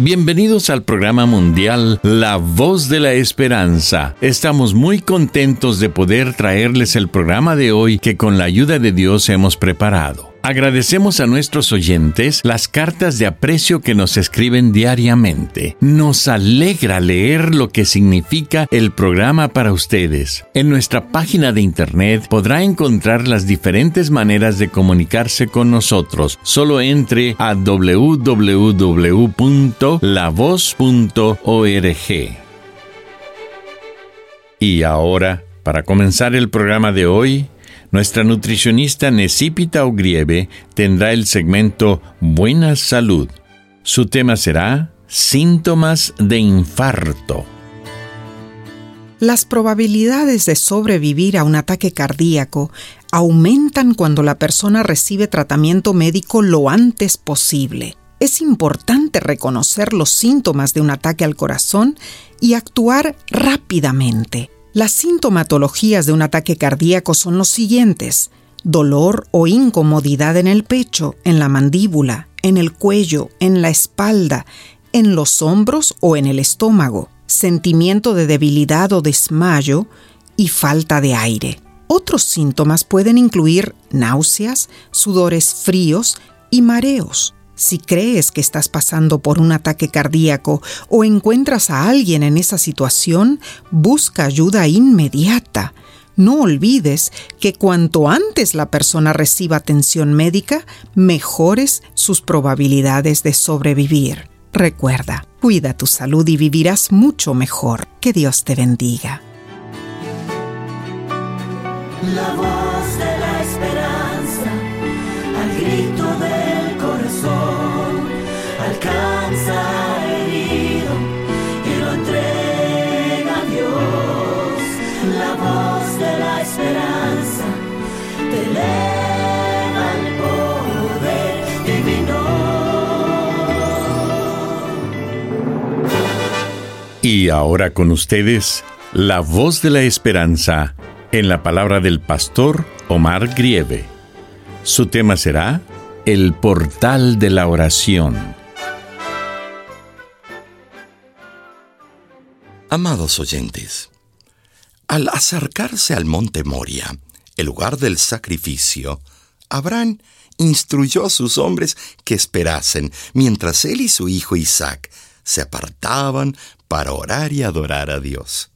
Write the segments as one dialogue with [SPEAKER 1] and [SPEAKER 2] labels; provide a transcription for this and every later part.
[SPEAKER 1] Bienvenidos al programa mundial La Voz de la Esperanza. Estamos muy contentos de poder traerles el programa de hoy que con la ayuda de Dios hemos preparado. Agradecemos a nuestros oyentes las cartas de aprecio que nos escriben diariamente. Nos alegra leer lo que significa el programa para ustedes. En nuestra página de internet podrá encontrar las diferentes maneras de comunicarse con nosotros. Solo entre a www.lavoz.org. Y ahora, para comenzar el programa de hoy, nuestra nutricionista Necipita Ogrieve tendrá el segmento Buena Salud. Su tema será Síntomas de infarto.
[SPEAKER 2] Las probabilidades de sobrevivir a un ataque cardíaco aumentan cuando la persona recibe tratamiento médico lo antes posible. Es importante reconocer los síntomas de un ataque al corazón y actuar rápidamente. Las sintomatologías de un ataque cardíaco son los siguientes. Dolor o incomodidad en el pecho, en la mandíbula, en el cuello, en la espalda, en los hombros o en el estómago, sentimiento de debilidad o desmayo y falta de aire. Otros síntomas pueden incluir náuseas, sudores fríos y mareos. Si crees que estás pasando por un ataque cardíaco o encuentras a alguien en esa situación, busca ayuda inmediata. No olvides que cuanto antes la persona reciba atención médica, mejores sus probabilidades de sobrevivir. Recuerda, cuida tu salud y vivirás mucho mejor. Que Dios te bendiga.
[SPEAKER 3] Y
[SPEAKER 1] ahora con ustedes, la voz de la esperanza en la palabra del pastor Omar Grieve. Su tema será El portal de la oración.
[SPEAKER 4] Amados oyentes, al acercarse al monte Moria, el lugar del sacrificio, Abraham instruyó a sus hombres que esperasen mientras él y su hijo Isaac se apartaban para orar y adorar a Dios.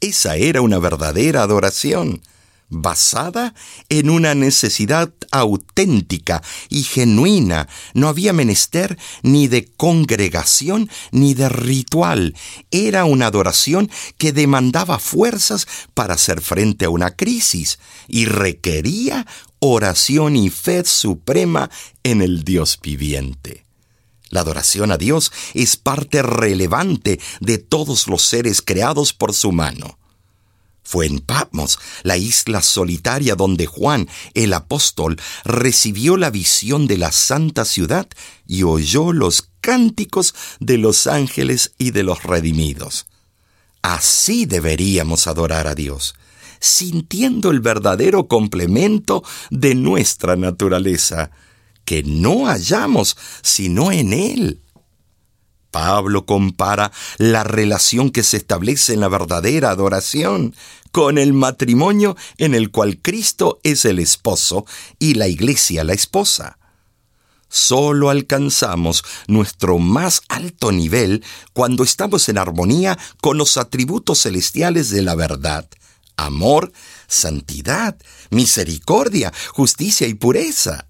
[SPEAKER 4] Esa era una verdadera adoración, basada en una necesidad auténtica y genuina. No había menester ni de congregación ni de ritual. Era una adoración que demandaba fuerzas para hacer frente a una crisis y requería oración y fe suprema en el Dios viviente. La adoración a Dios es parte relevante de todos los seres creados por su mano. Fue en Patmos, la isla solitaria donde Juan, el apóstol, recibió la visión de la santa ciudad y oyó los cánticos de los ángeles y de los redimidos. Así deberíamos adorar a Dios, sintiendo el verdadero complemento de nuestra naturaleza, que no hallamos sino en Él. Pablo compara la relación que se establece en la verdadera adoración con el matrimonio en el cual Cristo es el esposo y la iglesia la esposa. Solo alcanzamos nuestro más alto nivel cuando estamos en armonía con los atributos celestiales de la verdad, amor, santidad, misericordia, justicia y pureza.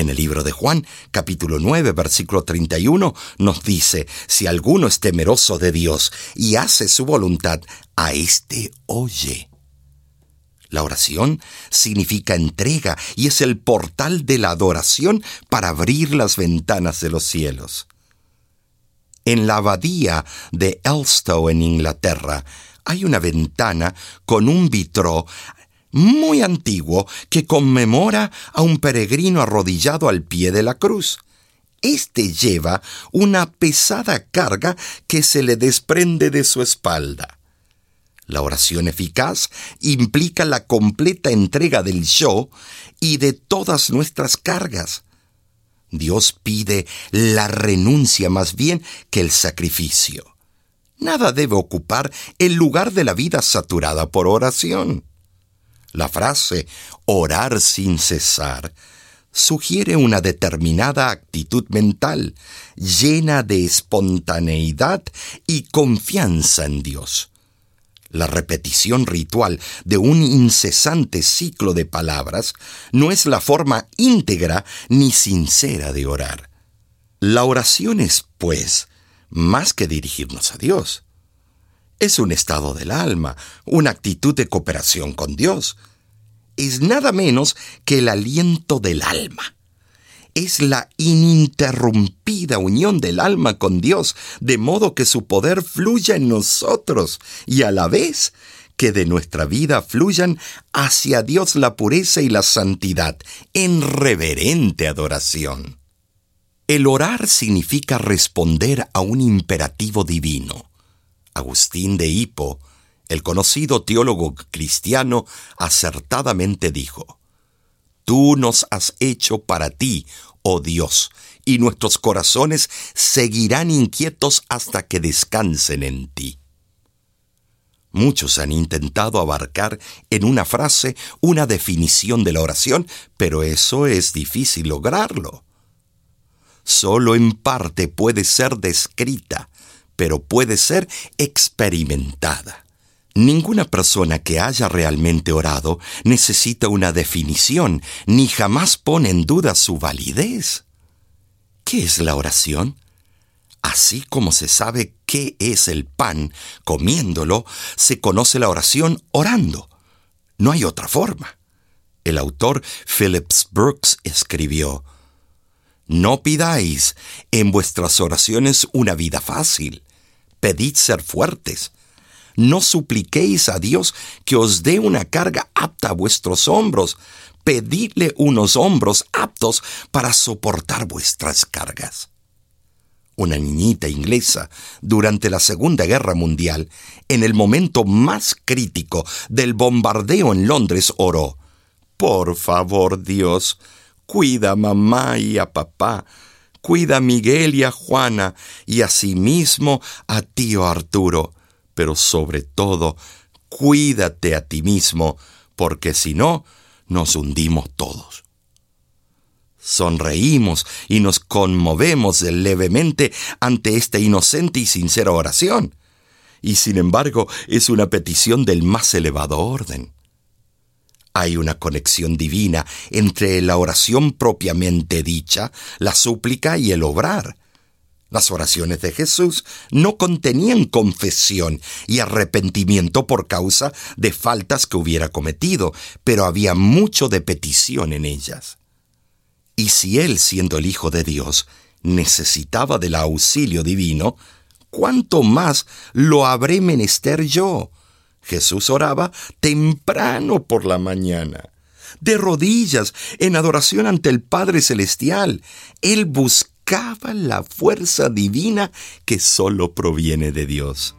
[SPEAKER 4] En el libro de Juan, capítulo 9, versículo 31, nos dice, si alguno es temeroso de Dios y hace su voluntad, a éste oye. La oración significa entrega y es el portal de la adoración para abrir las ventanas de los cielos. En la abadía de Elstow en Inglaterra hay una ventana con un vitró muy antiguo que conmemora a un peregrino arrodillado al pie de la cruz. Este lleva una pesada carga que se le desprende de su espalda. La oración eficaz implica la completa entrega del yo y de todas nuestras cargas. Dios pide la renuncia más bien que el sacrificio. Nada debe ocupar el lugar de la vida saturada por oración. La frase orar sin cesar sugiere una determinada actitud mental, llena de espontaneidad y confianza en Dios. La repetición ritual de un incesante ciclo de palabras no es la forma íntegra ni sincera de orar. La oración es, pues, más que dirigirnos a Dios. Es un estado del alma, una actitud de cooperación con Dios. Es nada menos que el aliento del alma es la ininterrumpida unión del alma con Dios, de modo que su poder fluya en nosotros y a la vez que de nuestra vida fluyan hacia Dios la pureza y la santidad en reverente adoración. El orar significa responder a un imperativo divino. Agustín de Hippo, el conocido teólogo cristiano, acertadamente dijo, Tú nos has hecho para ti, oh Dios, y nuestros corazones seguirán inquietos hasta que descansen en ti. Muchos han intentado abarcar en una frase una definición de la oración, pero eso es difícil lograrlo. Solo en parte puede ser descrita, pero puede ser experimentada. Ninguna persona que haya realmente orado necesita una definición, ni jamás pone en duda su validez. ¿Qué es la oración? Así como se sabe qué es el pan comiéndolo, se conoce la oración orando. No hay otra forma. El autor Phillips Brooks escribió, No pidáis en vuestras oraciones una vida fácil, pedid ser fuertes, no supliquéis a Dios que os dé una carga apta a vuestros hombros. Pedidle unos hombros aptos para soportar vuestras cargas. Una niñita inglesa, durante la Segunda Guerra Mundial, en el momento más crítico del bombardeo en Londres, oró, Por favor, Dios, cuida a mamá y a papá, cuida a Miguel y a Juana, y asimismo a tío Arturo pero sobre todo, cuídate a ti mismo, porque si no, nos hundimos todos. Sonreímos y nos conmovemos levemente ante esta inocente y sincera oración, y sin embargo es una petición del más elevado orden. Hay una conexión divina entre la oración propiamente dicha, la súplica y el obrar. Las oraciones de Jesús no contenían confesión y arrepentimiento por causa de faltas que hubiera cometido, pero había mucho de petición en ellas. Y si él, siendo el Hijo de Dios, necesitaba del auxilio divino, ¿cuánto más lo habré menester yo? Jesús oraba temprano por la mañana de rodillas en adoración ante el Padre Celestial. Él buscaba la fuerza divina que solo proviene de Dios.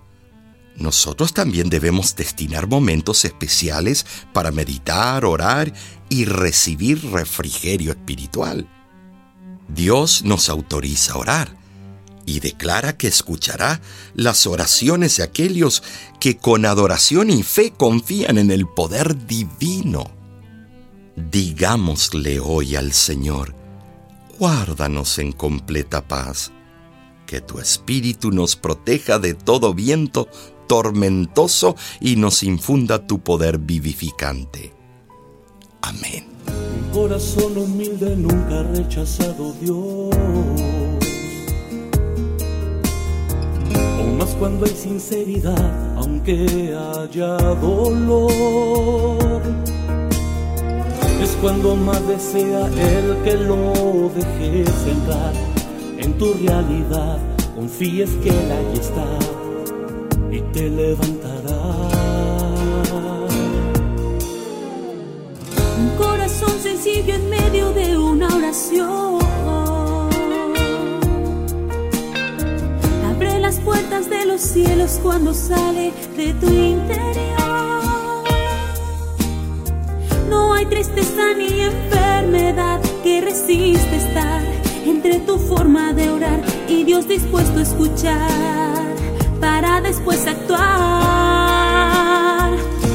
[SPEAKER 4] Nosotros también debemos destinar momentos especiales para meditar, orar y recibir refrigerio espiritual. Dios nos autoriza a orar y declara que escuchará las oraciones de aquellos que con adoración y fe confían en el poder divino. Digámosle hoy al Señor, guárdanos en completa paz. Que tu espíritu nos proteja de todo viento tormentoso y nos infunda tu poder vivificante. Amén.
[SPEAKER 5] Corazón humilde nunca ha rechazado Dios. Cuando hay sinceridad, aunque haya dolor. Es cuando más desea el que lo dejes entrar en tu realidad. Confíes que él ahí está y te levantará.
[SPEAKER 6] Un corazón sencillo en medio de una oración. Los cielos cuando sale de tu interior. No hay tristeza ni enfermedad que resiste estar entre tu forma de orar y Dios dispuesto a escuchar para después actuar.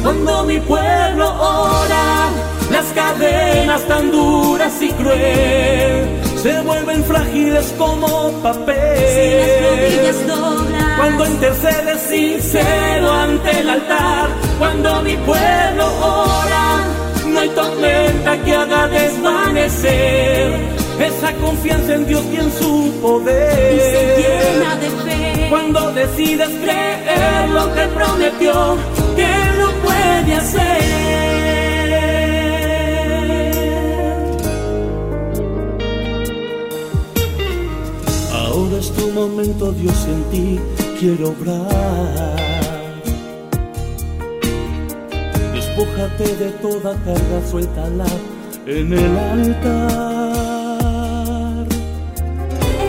[SPEAKER 5] Cuando mi pueblo ora, las cadenas tan duras y cruel se vuelven frágiles como papel.
[SPEAKER 6] Si las rodillas doblan,
[SPEAKER 5] Cuando intercedes sincero ante el altar, cuando mi pueblo ora, no hay tormenta que haga desvanecer esa confianza en Dios y en su poder.
[SPEAKER 6] y se llena de fe.
[SPEAKER 5] Cuando decides creer lo que prometió, que lo puede hacer. Ahora es tu momento, Dios en ti quiero obrar. Despójate de toda carga, suéltala en el altar.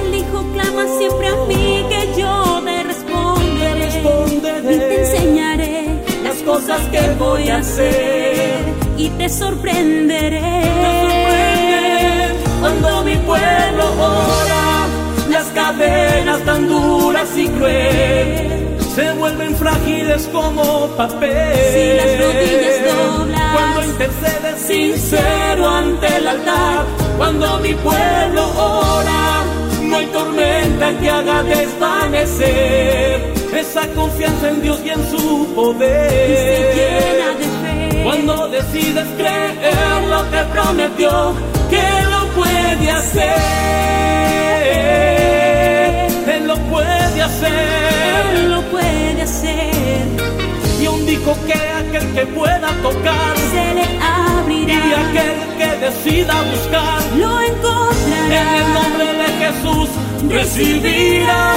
[SPEAKER 6] El Hijo clama siempre a mí que yo te responderé.
[SPEAKER 5] responderé.
[SPEAKER 6] Y te enseñaré
[SPEAKER 5] Las cosas que voy a hacer.
[SPEAKER 6] y te sorprenderé.
[SPEAKER 5] Cuando mi pueblo ora, cadenas tan duras y cruel se vuelven frágiles como papel.
[SPEAKER 6] Si las rodillas doblas,
[SPEAKER 5] cuando intercedes sincero ante el altar, cuando mi pueblo ora, no hay tormenta que haga desvanecer esa confianza en Dios y en su poder.
[SPEAKER 6] Y se llena de fe.
[SPEAKER 5] Cuando decides creer lo que prometió, que lo puede hacer. Él lo puede hacer.
[SPEAKER 6] Él lo puede hacer.
[SPEAKER 5] Y aún dijo que aquel que pueda tocar
[SPEAKER 6] Se le
[SPEAKER 5] y
[SPEAKER 6] abrirá.
[SPEAKER 5] aquel que decida buscar,
[SPEAKER 6] Lo
[SPEAKER 5] en el
[SPEAKER 6] encontrará.
[SPEAKER 5] nombre de Jesús recibirá.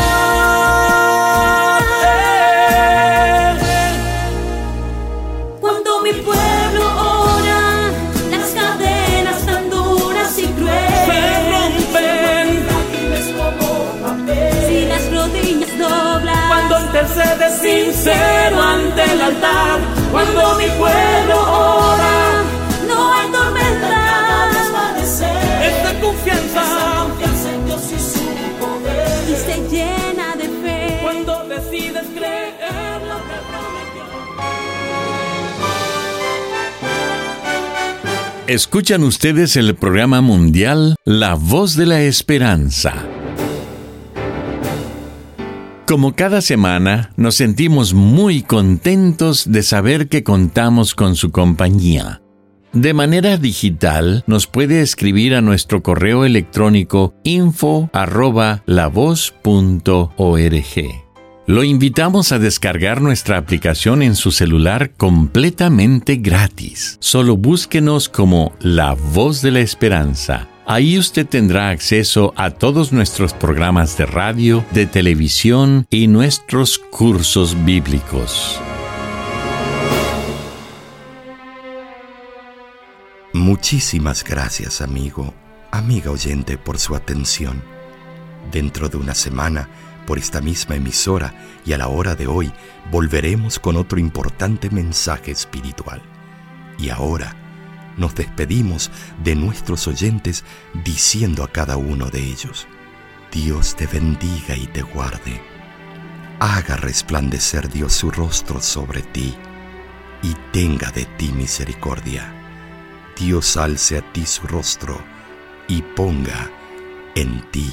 [SPEAKER 5] Sincero ante el altar, cuando mi pueblo ora,
[SPEAKER 6] no hay tormenta.
[SPEAKER 5] esta confianza,
[SPEAKER 6] Y se llena de fe.
[SPEAKER 5] cuando decides creer lo que prometió.
[SPEAKER 1] Escuchan ustedes el programa mundial La Voz de la Esperanza. Como cada semana, nos sentimos muy contentos de saber que contamos con su compañía. De manera digital, nos puede escribir a nuestro correo electrónico info arroba lavoz.org. Lo invitamos a descargar nuestra aplicación en su celular completamente gratis. Solo búsquenos como La Voz de la Esperanza. Ahí usted tendrá acceso a todos nuestros programas de radio, de televisión y nuestros cursos bíblicos.
[SPEAKER 4] Muchísimas gracias, amigo, amiga oyente, por su atención. Dentro de una semana, por esta misma emisora y a la hora de hoy, volveremos con otro importante mensaje espiritual. Y ahora nos despedimos de nuestros oyentes diciendo a cada uno de ellos, Dios te bendiga y te guarde. Haga resplandecer Dios su rostro sobre ti y tenga de ti misericordia. Dios alce a ti su rostro y ponga en ti